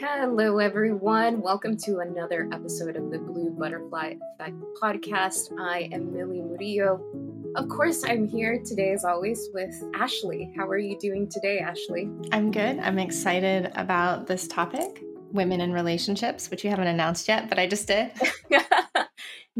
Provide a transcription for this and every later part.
Hello, everyone. Welcome to another episode of the Blue Butterfly Effect podcast. I am Milly Murillo. Of course, I'm here today, as always, with Ashley. How are you doing today, Ashley? I'm good. I'm excited about this topic women in relationships, which you haven't announced yet, but I just did.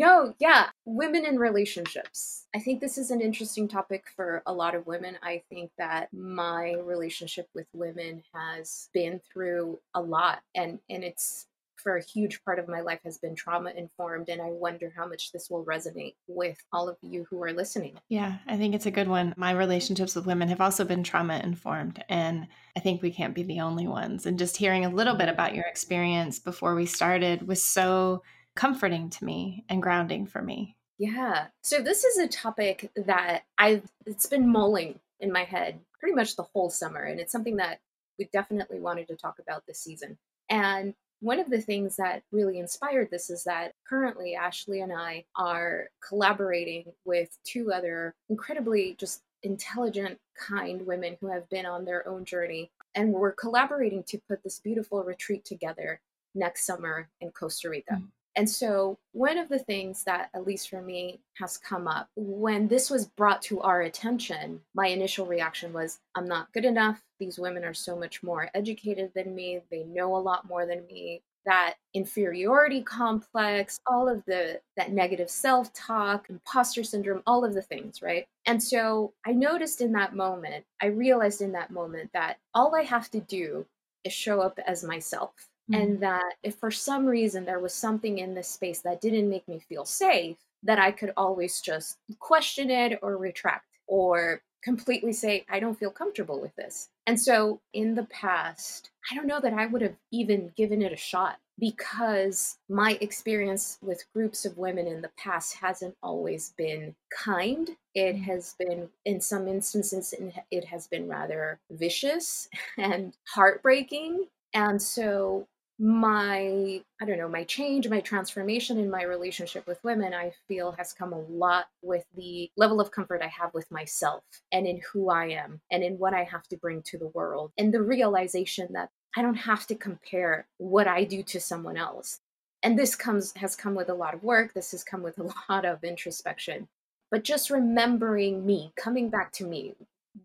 no, yeah, women in relationships. I think this is an interesting topic for a lot of women. I think that my relationship with women has been through a lot and and it's for a huge part of my life has been trauma informed and i wonder how much this will resonate with all of you who are listening yeah i think it's a good one my relationships with women have also been trauma informed and i think we can't be the only ones and just hearing a little bit about your experience before we started was so comforting to me and grounding for me yeah. So this is a topic that I've it's been mulling in my head pretty much the whole summer and it's something that we definitely wanted to talk about this season. And one of the things that really inspired this is that currently Ashley and I are collaborating with two other incredibly just intelligent, kind women who have been on their own journey. And we're collaborating to put this beautiful retreat together next summer in Costa Rica. Mm-hmm. And so, one of the things that, at least for me, has come up when this was brought to our attention, my initial reaction was, I'm not good enough. These women are so much more educated than me. They know a lot more than me. That inferiority complex, all of the that negative self-talk, imposter syndrome, all of the things, right? And so I noticed in that moment, I realized in that moment that all I have to do is show up as myself Mm-hmm. And that if for some reason there was something in this space that didn't make me feel safe, that I could always just question it or retract or completely say, I don't feel comfortable with this. And so in the past, I don't know that I would have even given it a shot because my experience with groups of women in the past hasn't always been kind. It mm. has been, in some instances, it has been rather vicious and heartbreaking. And so my i don't know my change my transformation in my relationship with women i feel has come a lot with the level of comfort i have with myself and in who i am and in what i have to bring to the world and the realization that i don't have to compare what i do to someone else. And this comes has come with a lot of work. This has come with a lot of introspection. But just remembering me coming back to me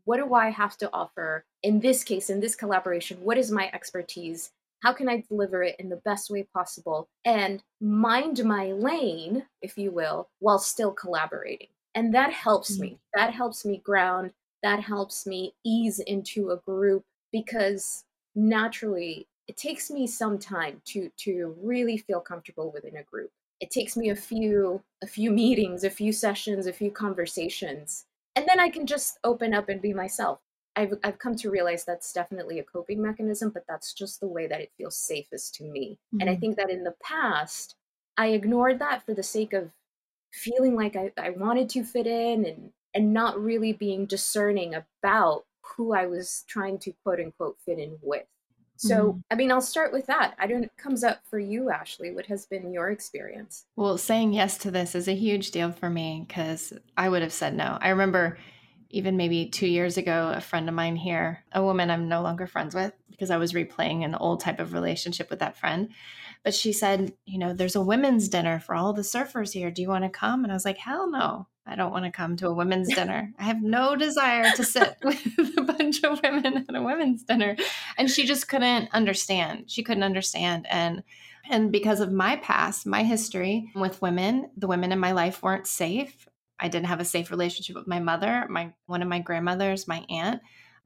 what do i have to offer? In this case in this collaboration what is my expertise how can I deliver it in the best way possible and mind my lane, if you will, while still collaborating? And that helps me. Mm. That helps me ground. That helps me ease into a group because naturally it takes me some time to to really feel comfortable within a group. It takes me a few a few meetings, a few sessions, a few conversations, and then I can just open up and be myself. I've, I've come to realize that's definitely a coping mechanism, but that's just the way that it feels safest to me. Mm-hmm. And I mm-hmm. think that in the past, I ignored that for the sake of feeling like I, I wanted to fit in and, and not really being discerning about who I was trying to quote unquote fit in with. So, mm-hmm. I mean, I'll start with that. I don't it comes up for you, Ashley. What has been your experience? Well, saying yes to this is a huge deal for me because I would have said no. I remember even maybe two years ago, a friend of mine here, a woman I'm no longer friends with because I was replaying an old type of relationship with that friend. But she said, You know, there's a women's dinner for all the surfers here. Do you want to come? And I was like, Hell no. I don't want to come to a women's dinner. I have no desire to sit with a bunch of women at a women's dinner. And she just couldn't understand. She couldn't understand. And and because of my past, my history with women, the women in my life weren't safe. I didn't have a safe relationship with my mother, my one of my grandmothers, my aunt.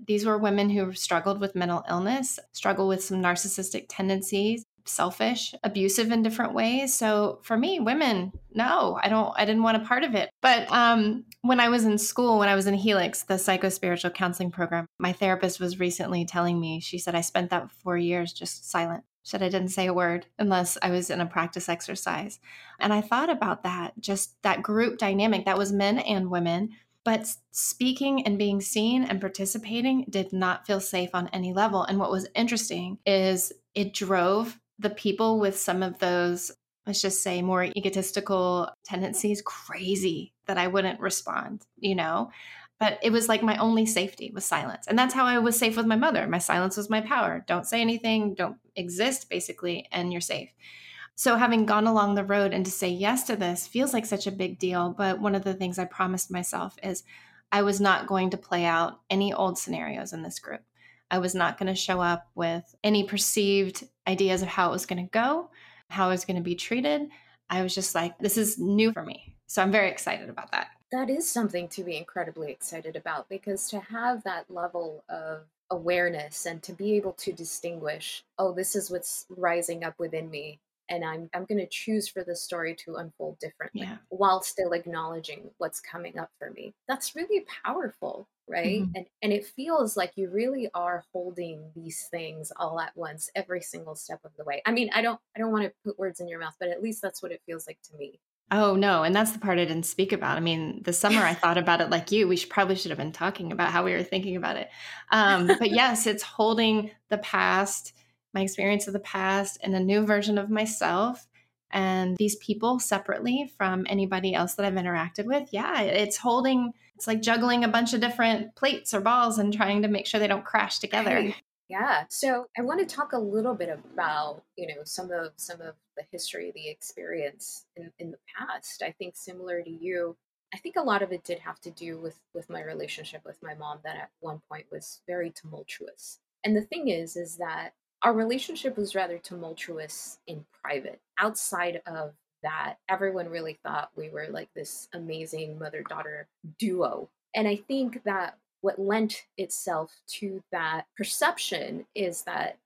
These were women who struggled with mental illness, struggle with some narcissistic tendencies, selfish, abusive in different ways. So for me, women, no, I don't I didn't want a part of it. But um when I was in school, when I was in Helix, the psychospiritual counseling program, my therapist was recently telling me, she said I spent that 4 years just silent said I didn't say a word unless I was in a practice exercise. And I thought about that, just that group dynamic that was men and women. But speaking and being seen and participating did not feel safe on any level. And what was interesting is it drove the people with some of those, let's just say, more egotistical tendencies crazy that I wouldn't respond, you know? But it was like my only safety was silence. And that's how I was safe with my mother. My silence was my power. Don't say anything, don't exist, basically, and you're safe. So, having gone along the road and to say yes to this feels like such a big deal. But one of the things I promised myself is I was not going to play out any old scenarios in this group. I was not going to show up with any perceived ideas of how it was going to go, how I was going to be treated. I was just like, this is new for me. So I'm very excited about that. That is something to be incredibly excited about because to have that level of awareness and to be able to distinguish, oh, this is what's rising up within me and I'm I'm going to choose for the story to unfold differently Yeah. while still acknowledging what's coming up for me. That's really powerful, right? Mhm. And and it feels like you really are holding these things all at once every single step of the way. I mean, I don't I don't want to put words in your mouth, but at least that's what it feels like to me. Oh, no. And that's the part I didn't speak about. I mean, the summer I thought about it like you. We should, probably should have been talking about how we were thinking about it. Um, but yes, it's holding the past, my experience of the past, and a new version of myself and these people separately from anybody else that I've interacted with. Yeah, it's holding, it's like juggling a bunch of different plates or balls and trying to make sure they don't crash together. Right. Yeah. So I want to talk a little bit about, you know, some of some of the history, the experience in, in the past. I think similar to you, I think a lot of it did have to do with with my relationship with my mom that at one point was very tumultuous. And the thing is, is that our relationship was rather tumultuous in private. Outside of that, everyone really thought we were like this amazing mother daughter duo. And I think that what lent itself to that perception is that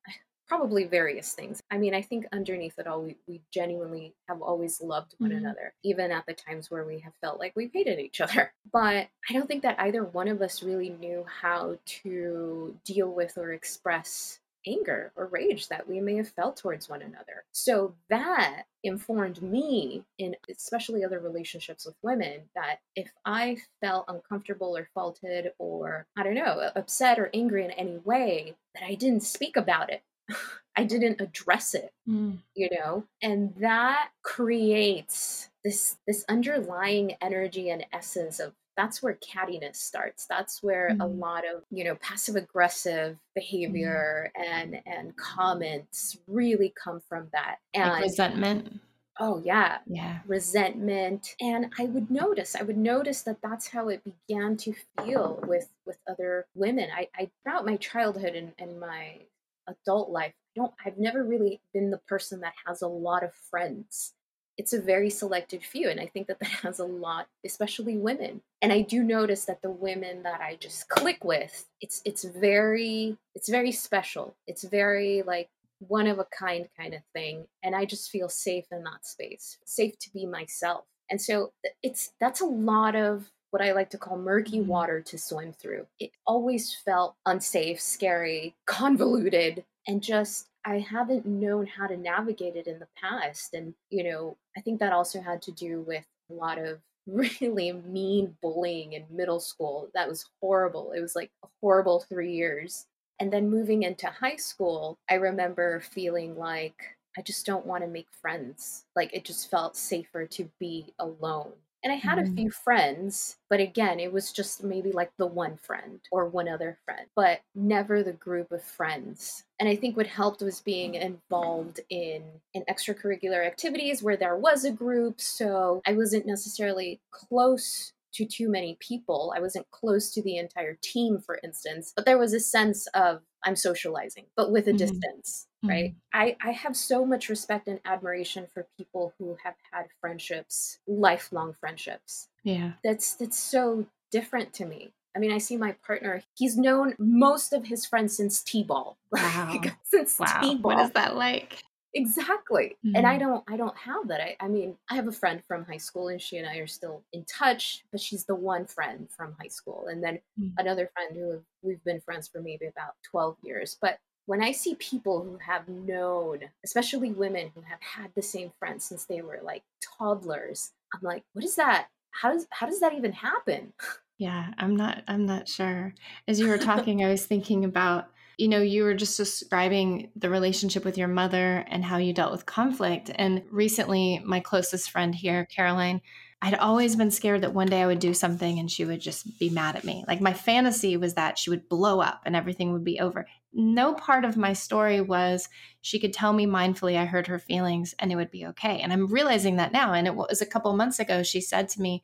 probably various things. I mean, I think underneath it all, we, we genuinely have always loved one Mhm. another, even at the times where we have felt like we hated each other. But I don't think that either one of us really knew how to deal with or express anger or rage that we may have felt towards one another. So that informed me in especially other relationships with women that if I felt uncomfortable or faulted or I don't know, upset or angry in any way, that I didn't speak about it. I didn't address it Mm. you know and that creates this this underlying energy and essence of that's where cattiness starts. That's where a Mhm. lot of you know passive aggressive behavior and and comments really come from that. Like and resentment. oh yeah. Yeah. resentment. And i would notice i would notice that that's how it began to feel with with other women. I, I throughout my childhood and, and my adult life don't i've never really been the person that has a lot of friends it's a very selected few and i think that that has a lot especially women. And i do notice that the women that i just click with it's it's very it's very special. It's very like one of a kind kind of thing and i just feel safe in that space safe to be myself. And so it's that's a lot of what i like to call murky Mhm. water to swim through. It always felt unsafe scary convoluted and just i haven't known how to navigate it in the past and you know i think that also had to do with a lot of really mean bullying in middle school that was horrible it was like a horrible three years and then moving into high school, I remember feeling like I just don't want to make friends. Like it just felt safer to be alone. And I had a Mhm. few friends, but again, it was just maybe like the one friend or one other friend, but never the group of friends. And I think what helped was being involved in in extracurricular activities where there was a group, so I wasn't necessarily close to too many people. I wasn't close to the entire team, for instance, but there was a sense of I'm socializing, but with a Mhm. distance, right? I, I have so much respect and admiration for people who have had friendships, lifelong friendships. Yeah. That's that's so different to me. I mean, I see my partner, he's known most of his friends since T-ball. Wow. Since Wow. T-ball. What is that like? Exactly. And I Mhm. don't I don't have that. I, I mean, I have a friend from high school and she and I are still in touch, but she's the one friend from high school. And then Mm. another friend who have, we've been friends for maybe about 12 years. But when I see people who have known, especially women who have had the same friends since they were like toddlers, I'm like, what is that? How does how does that even happen? Yeah, I'm not I'm not sure. As you were talking, I was thinking about, you know, you were just describing the relationship with your mother and how you dealt with conflict. And recently, my closest friend here, Caroline, I'd always been scared that one day I would do something and she would just be mad at me. Like my fantasy was that she would blow up and everything would be over. No part of my story was she could tell me mindfully I heard her feelings and it would be okay. And I'm realizing that now. And it was a couple months ago, she said to me,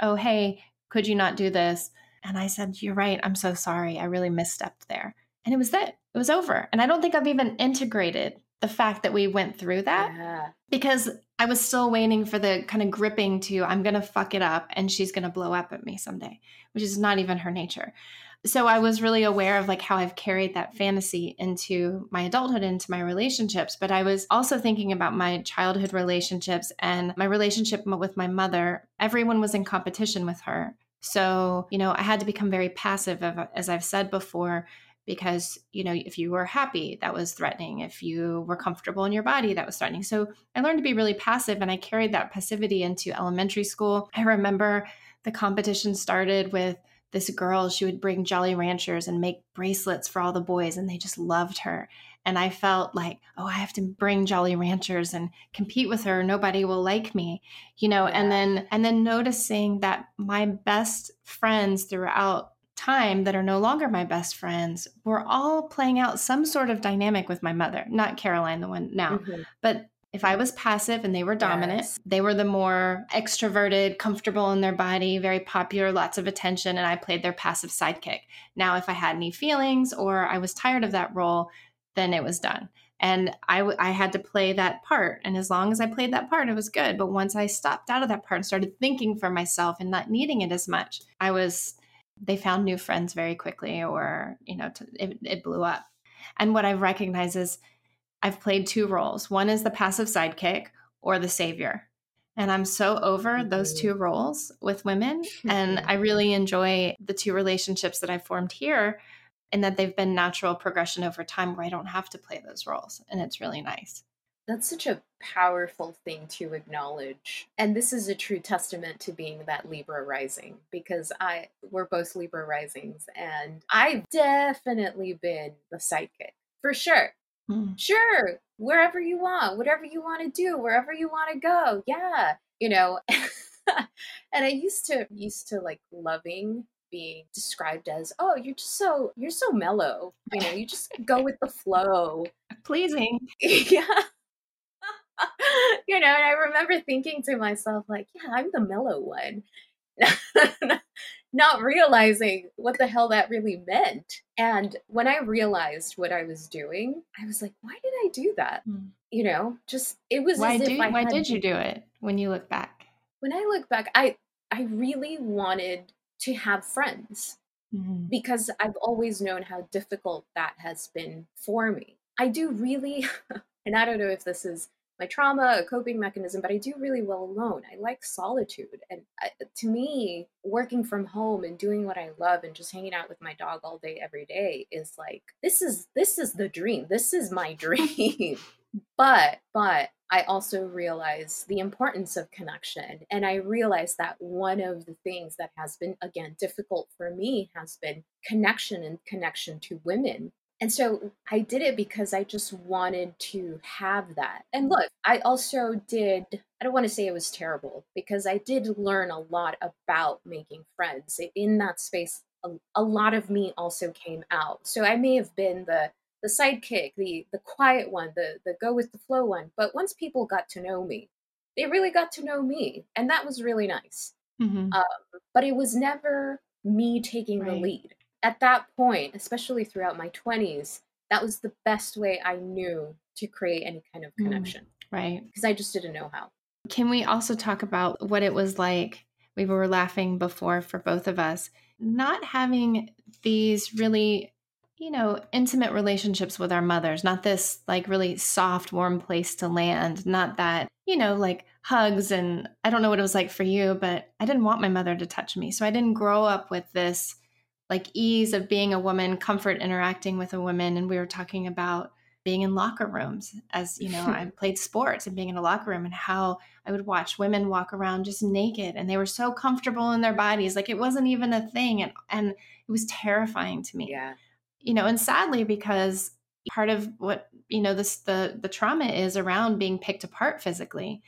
Oh, hey, could you not do this? And I said, You're right. I'm so sorry. I really misstepped there. And it was that. It was over. And I don't think I've even integrated the fact that we went through that yeah. because I was still waiting for the kind of gripping to I'm going to fuck it up and she's going to blow up at me someday, which is not even her nature. So I was really aware of like how I've carried that fantasy into my adulthood into my relationships, but I was also thinking about my childhood relationships and my relationship with my mother. Everyone was in competition with her. So, you know, I had to become very passive as I've said before because you know if you were happy that was threatening. If you were comfortable in your body that was threatening. So i learned to be really passive and i carried that passivity into elementary school. I remember the competition started with this girl. She would bring jolly ranchers and make bracelets for all the boys and they just loved her. And i felt like oh i have to bring jolly ranchers and compete with her. Nobody will like me you know? Yeah. and then and then noticing that my best friends throughout time that are no longer my best friends were all playing out some sort of dynamic with my mother, not Caroline, the one now, mm-hmm. but if I was passive and they were dominant, yes. they were the more extroverted, comfortable in their body, very popular, lots of attention, and I played their passive sidekick. Now, if I had any feelings or I was tired of that role, then it was done. And I, w- I had to play that part. And as long as I played that part, it was good. But once I stopped out of that part and started thinking for myself and not needing it as much, I was they found new friends very quickly or you know to, it, it blew up. And what i've recognized is i've played two roles. One is the passive sidekick or the savior. And i'm so over those two mm-hmm. roles with women and i really enjoy the two relationships that i've formed here and that they've been natural progression over time where i don't have to play those roles and it's really nice that's such a powerful thing to acknowledge. And this is a true testament to being that Libra rising because I we're both Libra risings and I've definitely been the sidekick. For sure. Mm. Sure, wherever you want, whatever you want to do, wherever you want to go. Yeah, you know. and I used to used to like loving being described as, "Oh, you're just so you're so mellow. You know, you just go with the flow." Pleasing. yeah. you know, and I remember thinking to myself, like, yeah, I'm the mellow one. Not realizing what the hell that really meant. And when I realized what I was doing, I was like, why did I do that? Hmm. You know, just it was why, do, why did you do it when you look back? When I look back, I I really wanted to have friends mm-hmm. because I've always known how difficult that has been for me. I do really, and I don't know if this is my trauma, a coping mechanism, but I do really well alone. I like solitude. And I, to me, working from home and doing what I love and just hanging out with my dog all day every day is like this is this is the dream. This is my dream. but but I also realize the importance of connection. And I realize that one of the things that has been, again, difficult for me has been connection and connection to women and so I did it because I just wanted to have that. And look, I also did, I don't want to say it was terrible because I did learn a lot about making friends. In that space, a, a lot of me also came out. So I may have been the the sidekick, the the quiet one, the the go with the flow one. But once people got to know me, they really got to know me, and that was really nice. Mm-hmm. Um, but it was never me taking right. the lead at that point, especially throughout my 20s, that was the best way I knew to create any kind of mm, connection. Mm, right. Because I just didn't know how. Can we also talk about what it was like? We were laughing before for both of us, not having these really, you know, intimate relationships with our mothers, not this like really soft, warm place to land, not that, you know, like hugs. And I don't know what it was like for you, but I didn't want my mother to touch me. So I didn't grow up with this like ease of being a woman, comfort interacting with a woman. And we were talking about being in locker rooms as you know i played sports and being in a locker room and how i would watch women walk around just naked and they were so comfortable in their bodies like it wasn't even a thing and and it was terrifying to me yeah you know and sadly because part of what you know this the the trauma is around being picked apart physically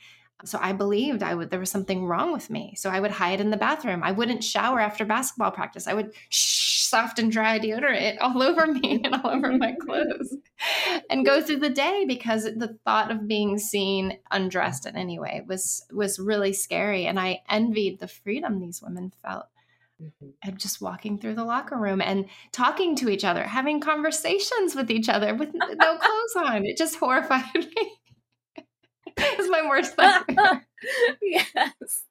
So I believed I would there was something wrong with me. So I would hide in the bathroom. I wouldn't shower after basketball practice. I would shh, soft and dry deodorant all over me and all over my clothes and go through the day because the thought of being seen undressed in any way was was really scary and I envied the freedom these women felt mm-hmm. and just walking through the locker room and talking to each other, having conversations with each other with no clothes on. It just horrified me. it's my worst nightmare. yes.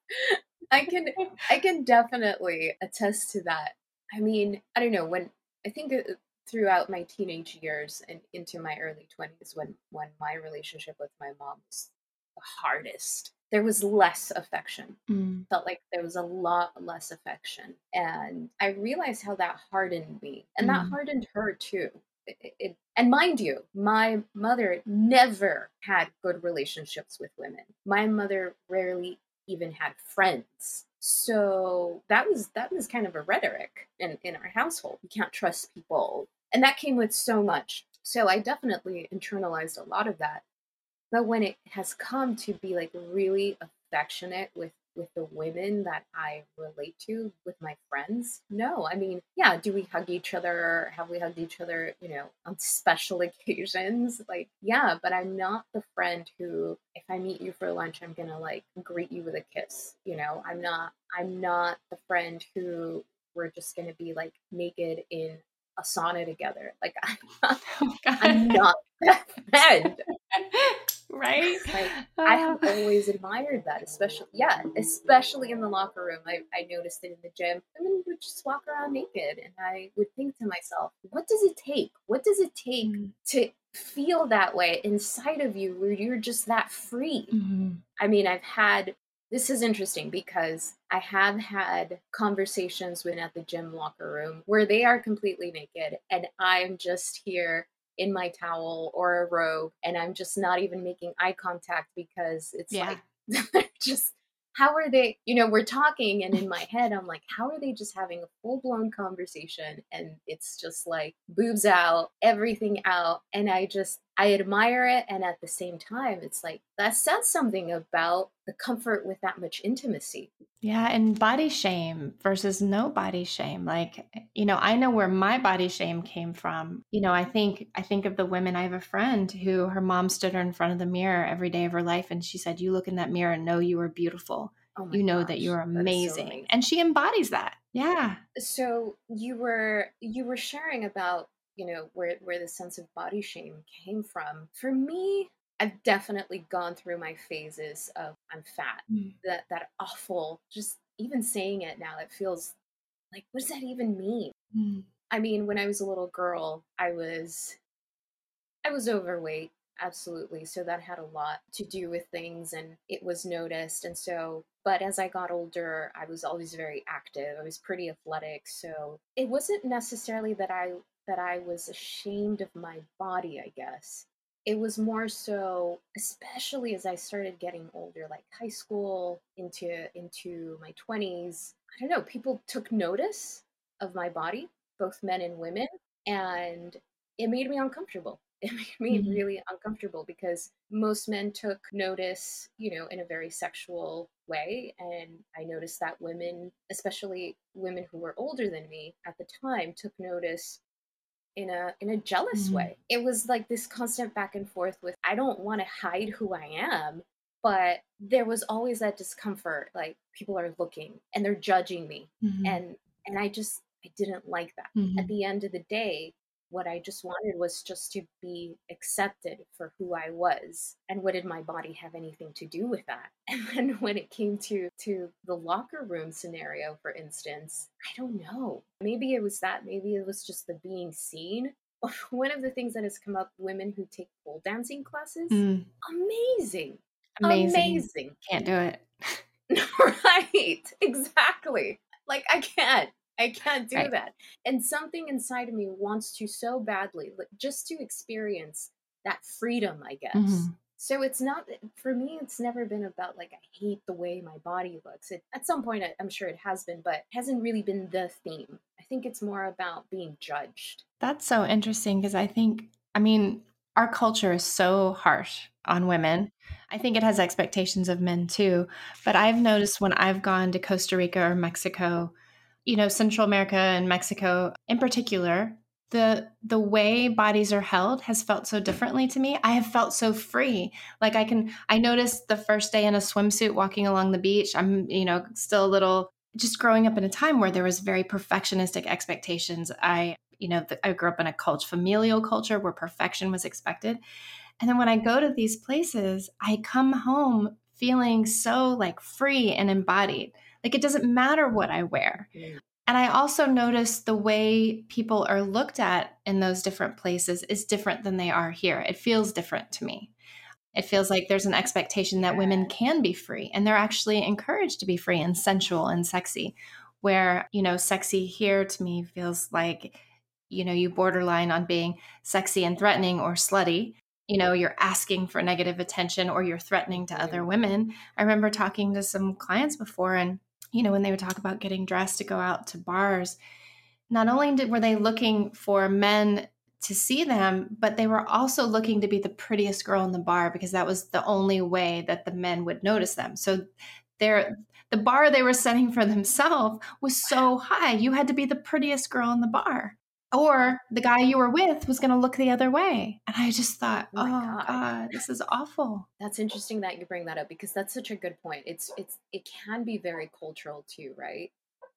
I can I can definitely attest to that. I mean, I don't know when I think uh, throughout my teenage years and into my early 20s when when my relationship with my mom was the hardest there was less affection mm. felt like there was a lot less affection and i realized how that hardened me and mm. that hardened her too it, and mind you my mother never had good relationships with women. My mother rarely even had friends. So that was that was kind of a rhetoric in in our household. You can't trust people. And that came with so much. So i definitely internalized a lot of that. But when it has come to be like really affectionate with with the women that I relate to with my friends, no. I mean, yeah, do we hug each other? Have we hugged each other, you know, on special occasions? Like, yeah, but I'm not the friend who if I meet you for lunch, I'm going to like greet you with a kiss, you know? I'm not I'm not the friend who we're just going to be like naked in a sauna together. Like I'm not, oh, I'm not that friend. Right? Like I have uh. always admired that, especially yeah, especially in the locker room. I, I noticed it in the gym. Women would just walk around naked, and I would think to myself, what does it take? What does it take mm. to feel that way inside of you, where you're just that free? Mm-hmm. I mean, I've had. This is interesting because I have had conversations when at the gym locker room where they are completely naked and I'm just here in my towel or a robe and I'm just not even making eye contact because it's yeah. like just how are they you know we're talking and in my head i'm like how are they just having a full-blown conversation and it's just like boobs out everything out and i just i admire it and at the same time it's like that says something about the comfort with that much intimacy yeah and body shame versus no body shame like you know i know where my body shame came from you know i think i think of the women i have a friend who her mom stood her in front of the mirror every day of her life and she said you look in that mirror and know you are beautiful Oh you know gosh, that you're amazing. So amazing. And she embodies that. Yeah. So you were you were sharing about, you know, where where the sense of body shame came from. For me, I've definitely gone through my phases of I'm fat. Mm. That that awful just even saying it now it feels like what does that even mean? Mm. I mean, when I was a little girl, I was I was overweight absolutely so that had a lot to do with things and it was noticed and so but as i got older i was always very active i was pretty athletic so it wasn't necessarily that i that i was ashamed of my body i guess it was more so especially as i started getting older like high school into into my 20s i don't know people took notice of my body both men and women and it made me uncomfortable it made me mm-hmm. really uncomfortable because most men took notice, you know, in a very sexual way. And I noticed that women, especially women who were older than me at the time, took notice in a in a jealous mm-hmm. way. It was like this constant back and forth with I don't want to hide who I am, but there was always that discomfort like people are looking and they're judging me. Mm-hmm. And and I just I didn't like that. At mm-hmm. the end of the day, what I just wanted was just to be accepted for who I was. And what did my body have anything to do with that? And then when it came to to the locker room scenario, for instance, I don't know. Maybe it was that, maybe it was just the being seen. One of the things that has come up, women who take pole dancing classes, mm. amazing. Amazing. Amazing. Can't do it. right. Exactly. Like I can't. I can't do right. that. And something inside of me wants to so badly, just to experience that freedom, I guess. Mm-hmm. So it's not for me. It's never been about like I hate the way my body looks. It, at some point, I, I'm sure it has been, but hasn't really been the theme. I think it's more about being judged. That's so interesting because I think, I mean, our culture is so harsh on women. I think it has expectations of men too. But I've noticed when I've gone to Costa Rica or Mexico, you know, Central America and Mexico in particular, the the way bodies are held has felt so differently to me. I have felt so free. Like I can I noticed the first day in a swimsuit walking along the beach. I'm, you know, still a little just growing up in a time where there was very perfectionistic expectations. I, you know, I grew up in a culture, familial culture where perfection was expected. And then when I go to these places, I come home feeling so like free and embodied. Like it doesn't matter what I wear. Mm. And I also notice the way people are looked at in those different places is different than they are here. It feels different to me. It feels like there's an expectation that women can be free and they're actually encouraged to be free and sensual and sexy. Where, you know, sexy here to me feels like, you know, you borderline on being sexy and threatening or slutty you know you're asking for negative attention or you're threatening to other women i remember talking to some clients before and you know when they would talk about getting dressed to go out to bars not only did were they looking for men to see them but they were also looking to be the prettiest girl in the bar because that was the only way that the men would notice them. So they're the bar they were setting for themselves was so high you had to be the prettiest girl in the bar or the guy you were with was going to look the other way. And I just thought, oh, oh God. God. this is awful. That's interesting that you bring that up because that's such a good point. It's it's it can be very cultural too, right?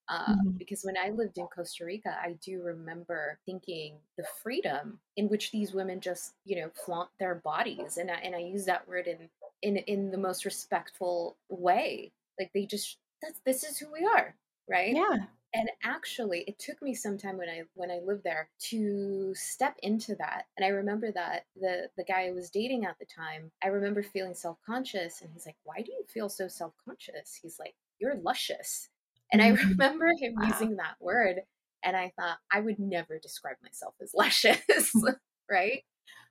Uh, mm-hmm. Because when I lived in Costa Rica, I do remember thinking the freedom in which these women just, you know, flaunt their bodies, and I, and I use that word in in in the most respectful way. Like they just that's this is who we are, right? Yeah and actually it took me some time when i when i lived there to step into that and i remember that the the guy i was dating at the time i remember feeling self-conscious and he's like why do you feel so self-conscious he's like you're luscious and i mm-hmm. remember him wow. using that word and i thought i would never describe myself as luscious right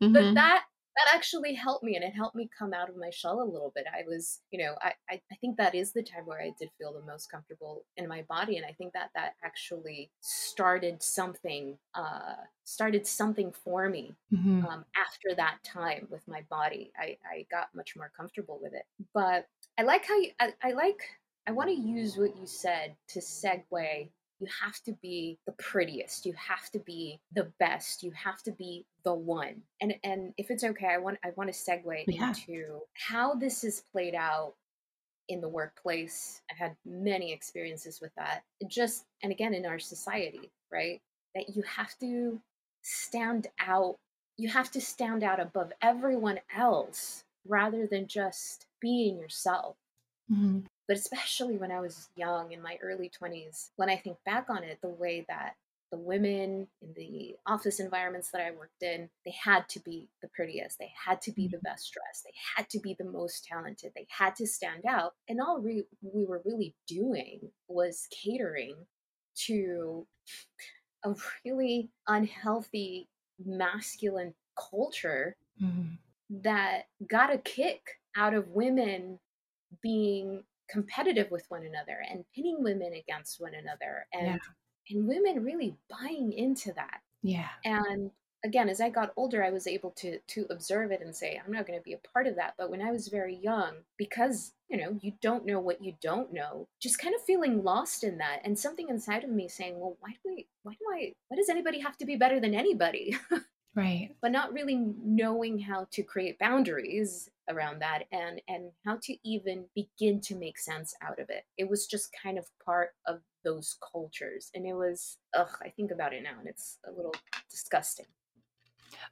mm-hmm. but that that actually helped me and it helped me come out of my shell a little bit. I was you know I, I, I think that is the time where i did feel the most comfortable in my body and i think that that actually started something uh started something for me mm-hmm. um, after that time with my body. I, I got much more comfortable with it. But i like how you i, I like i want to use what you said to segue you have to be the prettiest. You have to be the best. You have to be the one. And and if it's okay i want i want to segue yeah. into how this is played out in the workplace. I've had many experiences with that. Just and again in our society right? That you have to stand out you have to stand out above everyone else rather than just being yourself. Mm-hmm but especially when I was young in my early 20s, when I think back on it, the way that the women in the office environments that I worked in, they had to be the prettiest, they had to be the mm-hmm. best dressed, they had to be the most talented, they had to stand out. And all re- we were really doing was catering to a really unhealthy masculine culture mm-hmm. that got a kick out of women being competitive with one another and pinning women against one another and yeah. and women really buying into that. Yeah. And again as i got older i was able to to observe it and say i'm not going to be a part of that. But when i was very young because you know you don't know what you don't know just kind of feeling lost in that and something inside of me saying well why do we why do i why does anybody have to be better than anybody? Right. But not really knowing how to create boundaries around that and and how to even begin to make sense out of it. It was just kind of part of those cultures and it was ugh i think about it now and it's a little disgusting.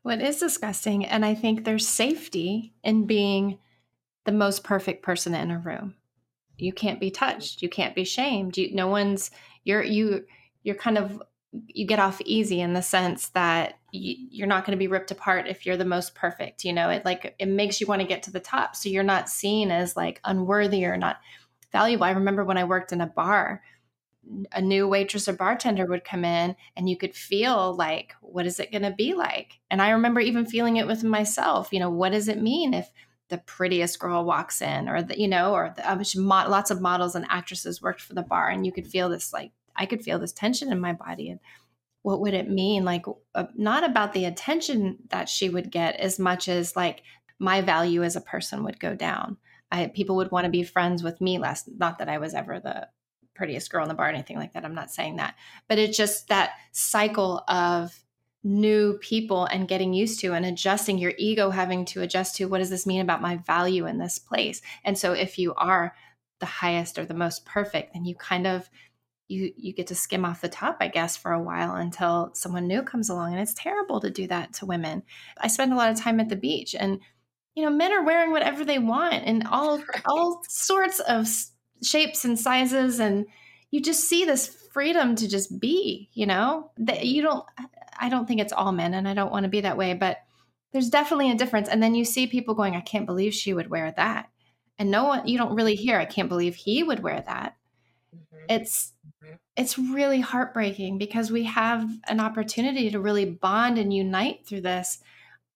Well it is disgusting and i think there's safety in being the most perfect person in a room. You can't be touched you can't be shamed you no one's you're you you're kind of you get off easy in the sense that you, are not going to be ripped apart if you're the most perfect you know? It like it makes you want to get to the top so you're not seen as like unworthy or not valuable. I remember when i worked in a bar a new waitress or bartender would come in and you could feel like what is it going to be like? And i remember even feeling it with myself you know what does it mean if the prettiest girl walks in or the you know or the, um, lots of models and actresses worked for the bar and you could feel this like I could feel this tension in my body. And what would it mean? Like, uh, not about the attention that she would get as much as like my value as a person would go down. I, people would want to be friends with me less. Not that I was ever the prettiest girl in the bar or anything like that. I'm not saying that. But it's just that cycle of new people and getting used to and adjusting your ego having to adjust to what does this mean about my value in this place and so if you are the highest or the most perfect then you kind of you you get to skim off the top i guess for a while until someone new comes along and it's terrible to do that to women i spend a lot of time at the beach and you know men are wearing whatever they want and all right. all sorts of shapes and sizes and you just see this freedom to just be you know that you don't I don't think it's all men, and I don't want to be that way, but there's definitely a difference. And then you see people going, I can't believe she would wear that. And no one, you don't really hear, I can't believe he would wear that. Mm-hmm. It's, mm-hmm. It's really heartbreaking because we have an opportunity to really bond and unite through this,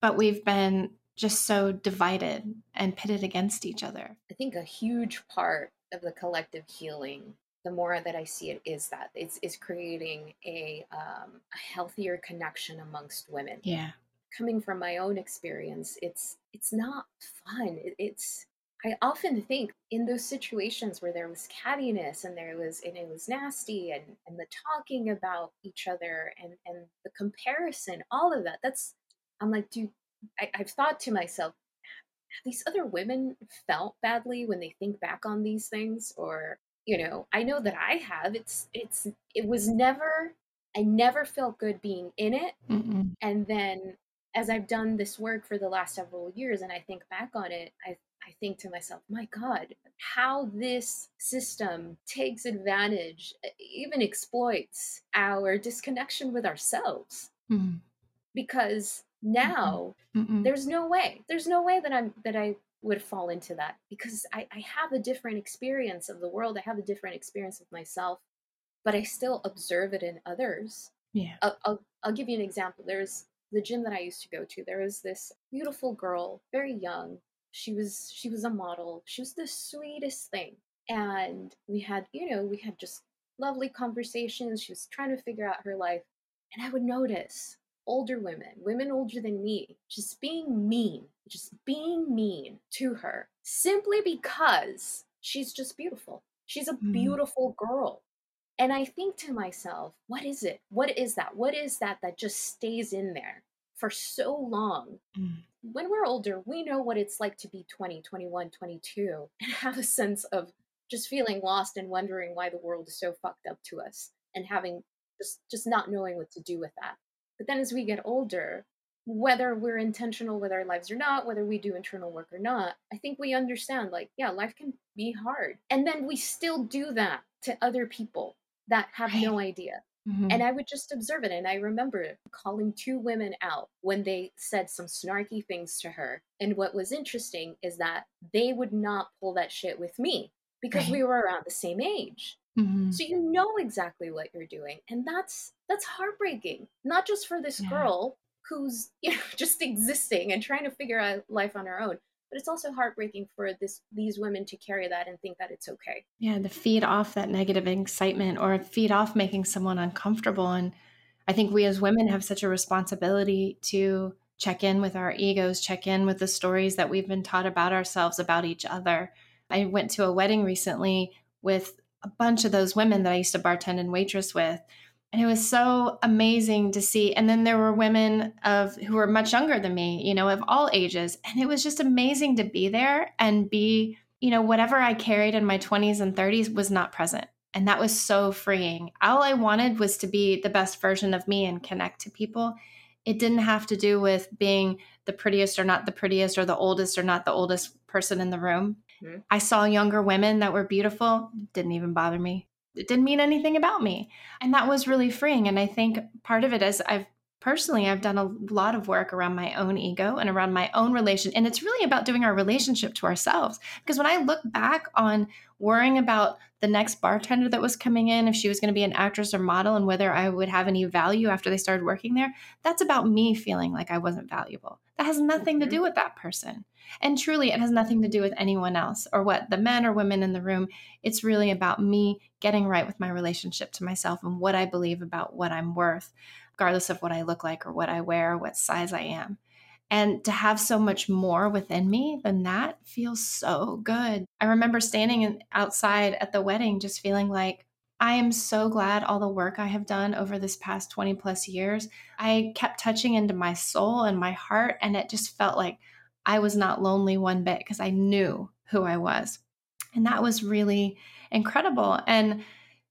but we've been just so divided and pitted against each other. I think a huge part of the collective healing the more that I see it is that it's, it's creating a, um, a healthier connection amongst women. Yeah. Coming from my own experience, it's it's not fun. It, it's I often think in those situations where there was cattiness and there was and it was nasty and and the talking about each other and and the comparison, all of that. That's I'm like, do I, I've thought to myself, have these other women felt badly when they think back on these things or you know i know that i have it's it's it was never i never felt good being in it Mm-mm. and then as i've done this work for the last several years and i think back on it i I think to myself, my God, how this system takes advantage, even exploits our disconnection with ourselves. Mm-hmm. Because now Mm-mm. there's no way, there's no way that I'm that I would fall into that because I, I have a different experience of the world. I have a different experience of myself, but I still observe it in others. Yeah. I'll, I'll, I'll give you an example. There's the gym that I used to go to. There was this beautiful girl, very young. She was she was a model. She was the sweetest thing. And we had, you know, we had just lovely conversations. She was trying to figure out her life. And I would notice older women, women older than me, just being mean, just being mean to her simply because she's just beautiful. She's a mm-hmm. beautiful girl. And I think to myself, what is it? What is that? What is that that just stays in there for so long? Mm. When we're older, we know what it's like to be 20, 21, 22 and have a sense of just feeling lost and wondering why the world is so fucked up to us and having just just not knowing what to do with that. But then as we get older, whether we're intentional with our lives or not, whether we do internal work or not, I think we understand like, yeah, life can be hard. And then we still do that to other people that have right. no idea. Mm-hmm. And I would just observe it. And I remember calling two women out when they said some snarky things to her. And what was interesting is that they would not pull that shit with me because right. we were around the same age. Mm-hmm. So you know exactly what you're doing. And that's that's heartbreaking. Not just for this yeah. girl who's you know just existing and trying to figure out life on her own, but it's also heartbreaking for this these women to carry that and think that it's okay. Yeah, to feed off that negative excitement or feed off making someone uncomfortable and I think we as women have such a responsibility to check in with our egos, check in with the stories that we've been taught about ourselves, about each other. I went to a wedding recently with a bunch of those women that I used to bartend and waitress with. And it was so amazing to see. And then there were women of who were much younger than me, you know, of all ages. And it was just amazing to be there and be, you know, whatever I carried in my 20s and 30s was not present. And that was so freeing. All I wanted was to be the best version of me and connect to people. It didn't have to do with being the prettiest or not the prettiest or the oldest or not the oldest person in the room. Mm-hmm. I saw younger women that were beautiful, didn't even bother me. It didn't mean anything about me. And that was really freeing. And I think part of it is I've personally I've done a lot of work around my own ego and around my own relation and it's really about doing our relationship to ourselves because when I look back on worrying about the next bartender that was coming in if she was going to be an actress or model and whether I would have any value after they started working there that's about me feeling like I wasn't valuable that has nothing to do with that person and truly, it has nothing to do with anyone else or what the men or women in the room. It's really about me getting right with my relationship to myself and what I believe about what I'm worth, regardless of what I look like or what I wear or what size I am. And to have so much more within me than that feels so good. I remember standing outside at the wedding just feeling like, I am so glad all the work I have done over this past 20 plus years. I kept touching into my soul and my heart, and it just felt like I was not lonely one bit because I knew who I was. And that was really incredible. And,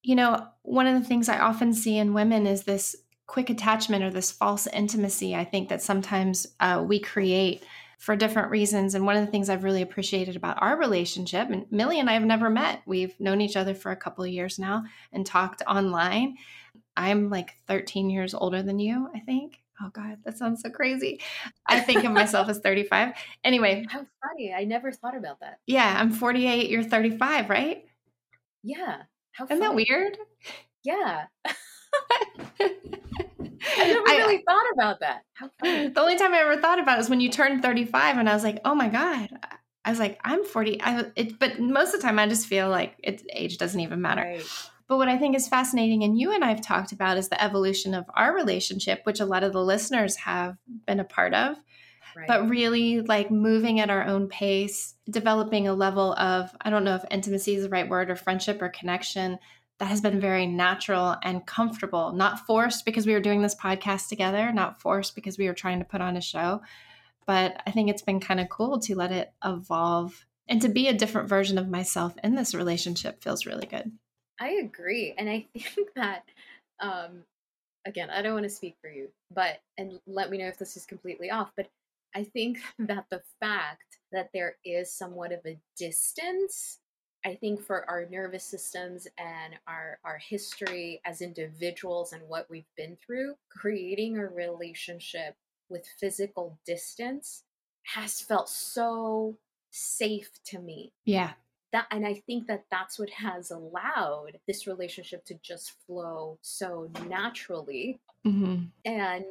you know, one of the things I often see in women is this quick attachment or this false intimacy, I think that sometimes uh, we create for different reasons. And one of the things I've really appreciated about our relationship, and Milly and I have never met, we've known each other for a couple of years now and talked online. I'm like 13 years older than you, I think. Oh God, that sounds so crazy. I think of myself as 35. Anyway. How funny. I never thought about that. Yeah, I'm 48, you're 35, right? Yeah. How Isn't that weird? Yeah. I never I, really thought about that. The only time I ever thought about it is when you turned 35, and I was like, oh my God. I was like, I'm 40. I, it, but most of the time, I just feel like it, age doesn't even matter. Right. But what I think is fascinating, and you and I have talked about, is the evolution of our relationship, which a lot of the listeners have been a part of. Right. But really, like moving at our own pace, developing a level of, I don't know if intimacy is the right word or friendship or connection that has been very natural and comfortable, not forced because we were doing this podcast together, not forced because we were trying to put on a show. But I think it's been kind of cool to let it evolve and to be a different version of myself in this relationship feels really good. I agree. And I think that, um, again, I don't want to speak for you, but, and let me know if this is completely off, but I think that the fact that there is somewhat of a distance I think for our nervous systems and our our history as individuals and what we've been through, creating a relationship with physical distance has felt so safe to me. Yeah. That and I think that that's what has allowed this relationship to just flow so naturally. Mm-hmm. And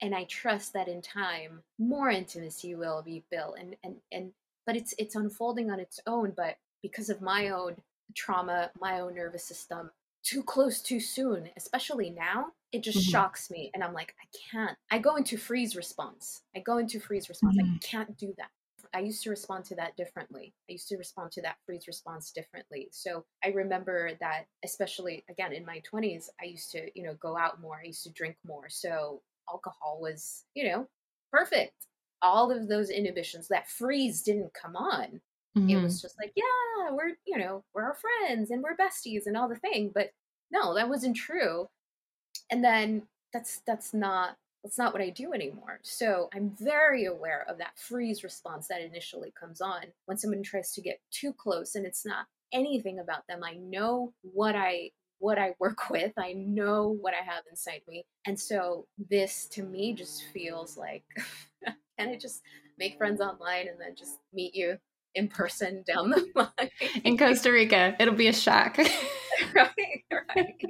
and I trust that in time more intimacy will be built and and and but it's it's unfolding on its own but because of my own trauma, my own nervous system, too close too soon, especially now, it just mm-hmm. shocks me. And I'm like, I can't. I go into freeze response. I go into freeze response. Mm-hmm. I can't do that. I used to respond to that differently. I used to respond to that freeze response differently. So I remember that, especially again in my 20s, I used to, you know, go out more. I used to drink more. So alcohol was, you know, perfect. All of those inhibitions, that freeze didn't come on. Mm-hmm. It was just like, yeah, we're, you know, we're our friends and we're besties and all the thing. But no, that wasn't true. And then that's that's not that's not what I do anymore. So I'm very aware of that freeze response that initially comes on when someone tries to get too close and it's not anything about them. I know what I what I work with. I know what I have inside me. And so this to me just feels like can I just make friends online and then just meet you in person down the line. in Costa Rica, it'll be a shock. right, right.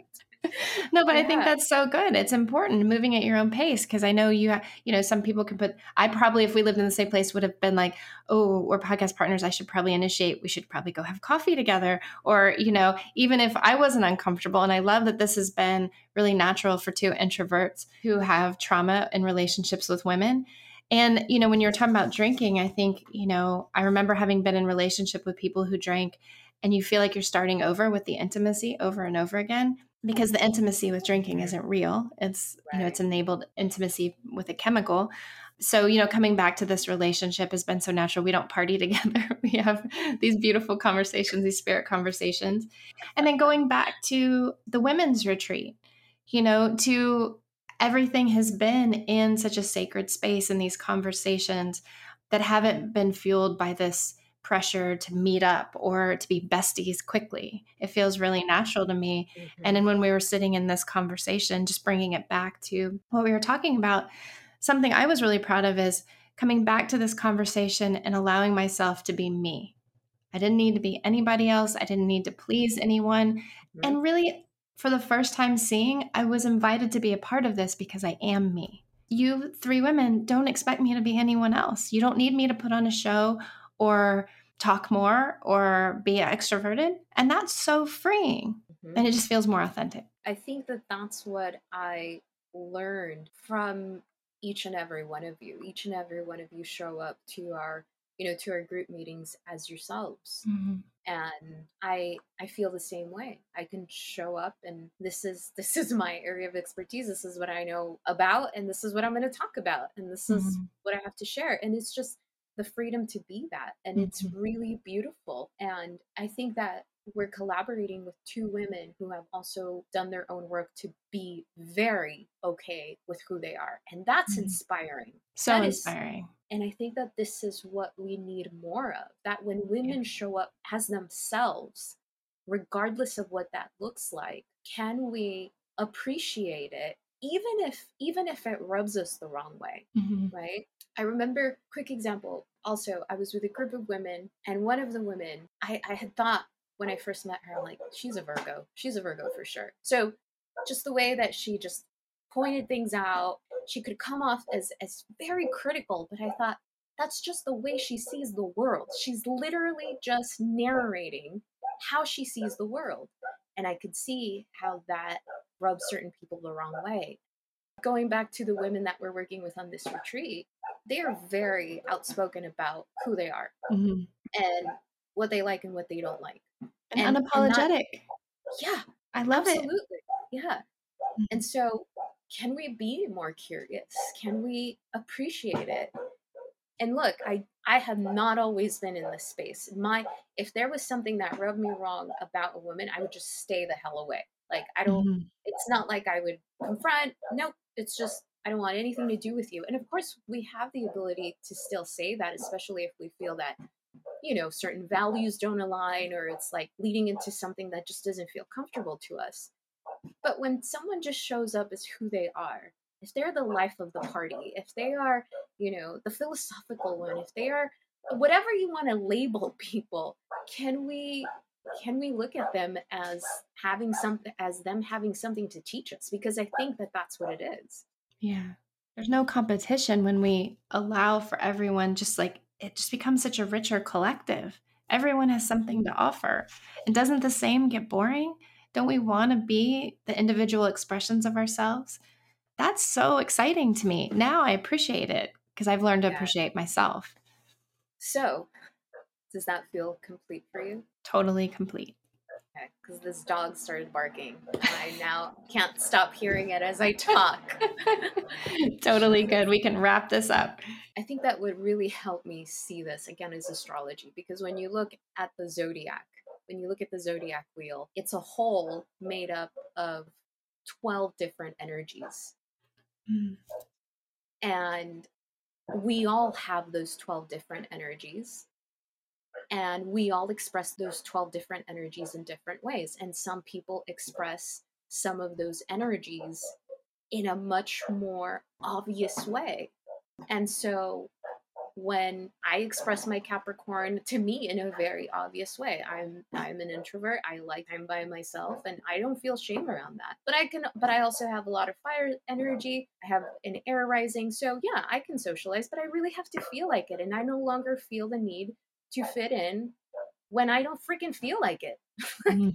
no, but yeah. I think that's so good. It's important moving at your own pace because I know you, have, you know, some people can put. I probably, if we lived in the same place, would have been like, "Oh, we're podcast partners. I should probably initiate. We should probably go have coffee together." Or, you know, even if I wasn't uncomfortable, and I love that this has been really natural for two introverts who have trauma in relationships with women and, you know, when you're talking about drinking, I think, you know, I remember having been in relationship with people who drank and you feel like you're starting over with the intimacy over and over again because the intimacy with drinking isn't real. It's, right. you know, it's enabled intimacy with a chemical. So, you know, coming back to this relationship has been so natural. We don't party together. we have these beautiful conversations, these spirit conversations. And then going back to the women's retreat, you know, to everything has been in such a sacred space in these conversations that haven't been fueled by this pressure to meet up or to be besties quickly. It feels really natural to me. Mm-hmm. And then when we were sitting in this conversation, just bringing it back to what we were talking about, something I was really proud of is coming back to this conversation and allowing myself to be me. I didn't need to be anybody else. I didn't need to please anyone. Mm-hmm. And really for the first time seeing, I was invited to be a part of this because I am me. You three women don't expect me to be anyone else. You don't need me to put on a show or talk more or be extroverted. And that's so freeing. Mm-hmm. And it just feels more authentic. I think that that's what I learned from each and every one of you. Each and every one of you show up to our you know to our group meetings as yourselves mm-hmm. and i i feel the same way i can show up and this is this is my area of expertise this is what i know about and this is what i'm going to talk about and this mm-hmm. is what i have to share and it's just the freedom to be that and mm-hmm. it's really beautiful and i think that we're collaborating with two women who have also done their own work to be very okay with who they are. And that's mm-hmm. inspiring. So that inspiring. Is, and I think that this is what we need more of that when women yeah. show up as themselves, regardless of what that looks like, can we appreciate it? even if even if it rubs us the wrong way mm-hmm. right i remember quick example also i was with a group of women and one of the women i, I had thought when I first met her, I'm like, she's a Virgo. She's a Virgo for sure. So just the way that she just pointed things out, she could come off as as very critical, but I thought that's just the way she sees the world. She's literally just narrating how she sees the world. And I could see how that rubs certain people the wrong way. Going back to the women that we're working with on this retreat, they are very outspoken about who they are mm-hmm. and what they like and what they don't like and, and unapologetic. And yeah, I love it. absolutely. it. Yeah. Mm-hmm. And so, can we be more curious? Can we appreciate it? And look, I I have not always been in this space. My if there was something that rubbed me wrong about a woman, I would just stay the hell away. Like I don't. Mm-hmm. It's not like I would confront. Nope. It's just I don't want anything to do with you. And of course, we have the ability to still say that, especially if we feel that you know certain values don't align or it's like leading into something that just doesn't feel comfortable to us. But when someone just shows up as who they are if they're the life of the party if they are you know the philosophical one if they are whatever you want to label people can we can we look at them as having something as them having something to teach us? Because i think that that's what it is. Yeah. There's no competition when we allow for everyone just like it just becomes such a richer collective. Everyone has something mm-hmm. to offer. And doesn't the same get boring? Don't we want to be the individual expressions of ourselves? That's so exciting to me. Now I appreciate it because I've learned to appreciate myself. So, does that feel complete for you? Totally complete because this dog started barking. I now can't stop hearing it as I talk. totally good. We can wrap this up. I think that would really help me see this again as astrology because when you look at the zodiac, when you look at the zodiac wheel, it's a whole made up of 12 different energies. Mm. And we all have those 12 different energies and we all express those 12 different energies in different ways and some people express some of those energies in a much more obvious way. And so when i express my capricorn to me in a very obvious way i'm i'm an introvert i like time by myself and i don't feel shame around that. But i can but i also have a lot of fire energy i have an air rising so yeah i can socialize but i really have to feel like it and i no longer feel the need to fit in when I don't freaking feel like it. mm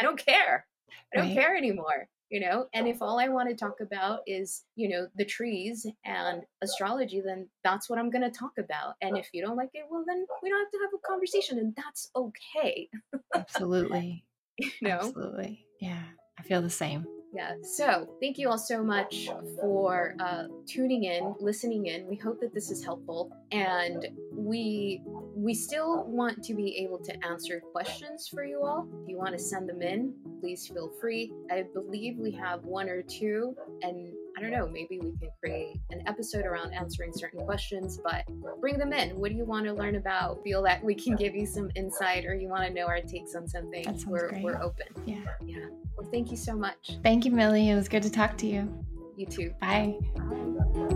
I don't care. I don't right. care anymore, you know? And if all I want to talk about is, you know, the trees and astrology, then that's what I'm going to talk about. And if you don't like it, well, then we don't have to have a conversation and that's okay. Absolutely. you know? Absolutely. Yeah. I feel the same. Yeah. So thank you all so much for uh, tuning in, listening in. We hope that this is helpful, and we we still want to be able to answer questions for you all. If you want to send them in, please feel free. I believe we have one or two, and I don't know, maybe we can create an episode around answering certain questions, but bring them in. What do you want to learn about? Feel that we can give you some insight or you want to know our takes on something? we're, great. we're open. Yeah. Yeah. Well, thank you so much. Thank you, Milly. It was good to talk to you. You too. Bye. Bye.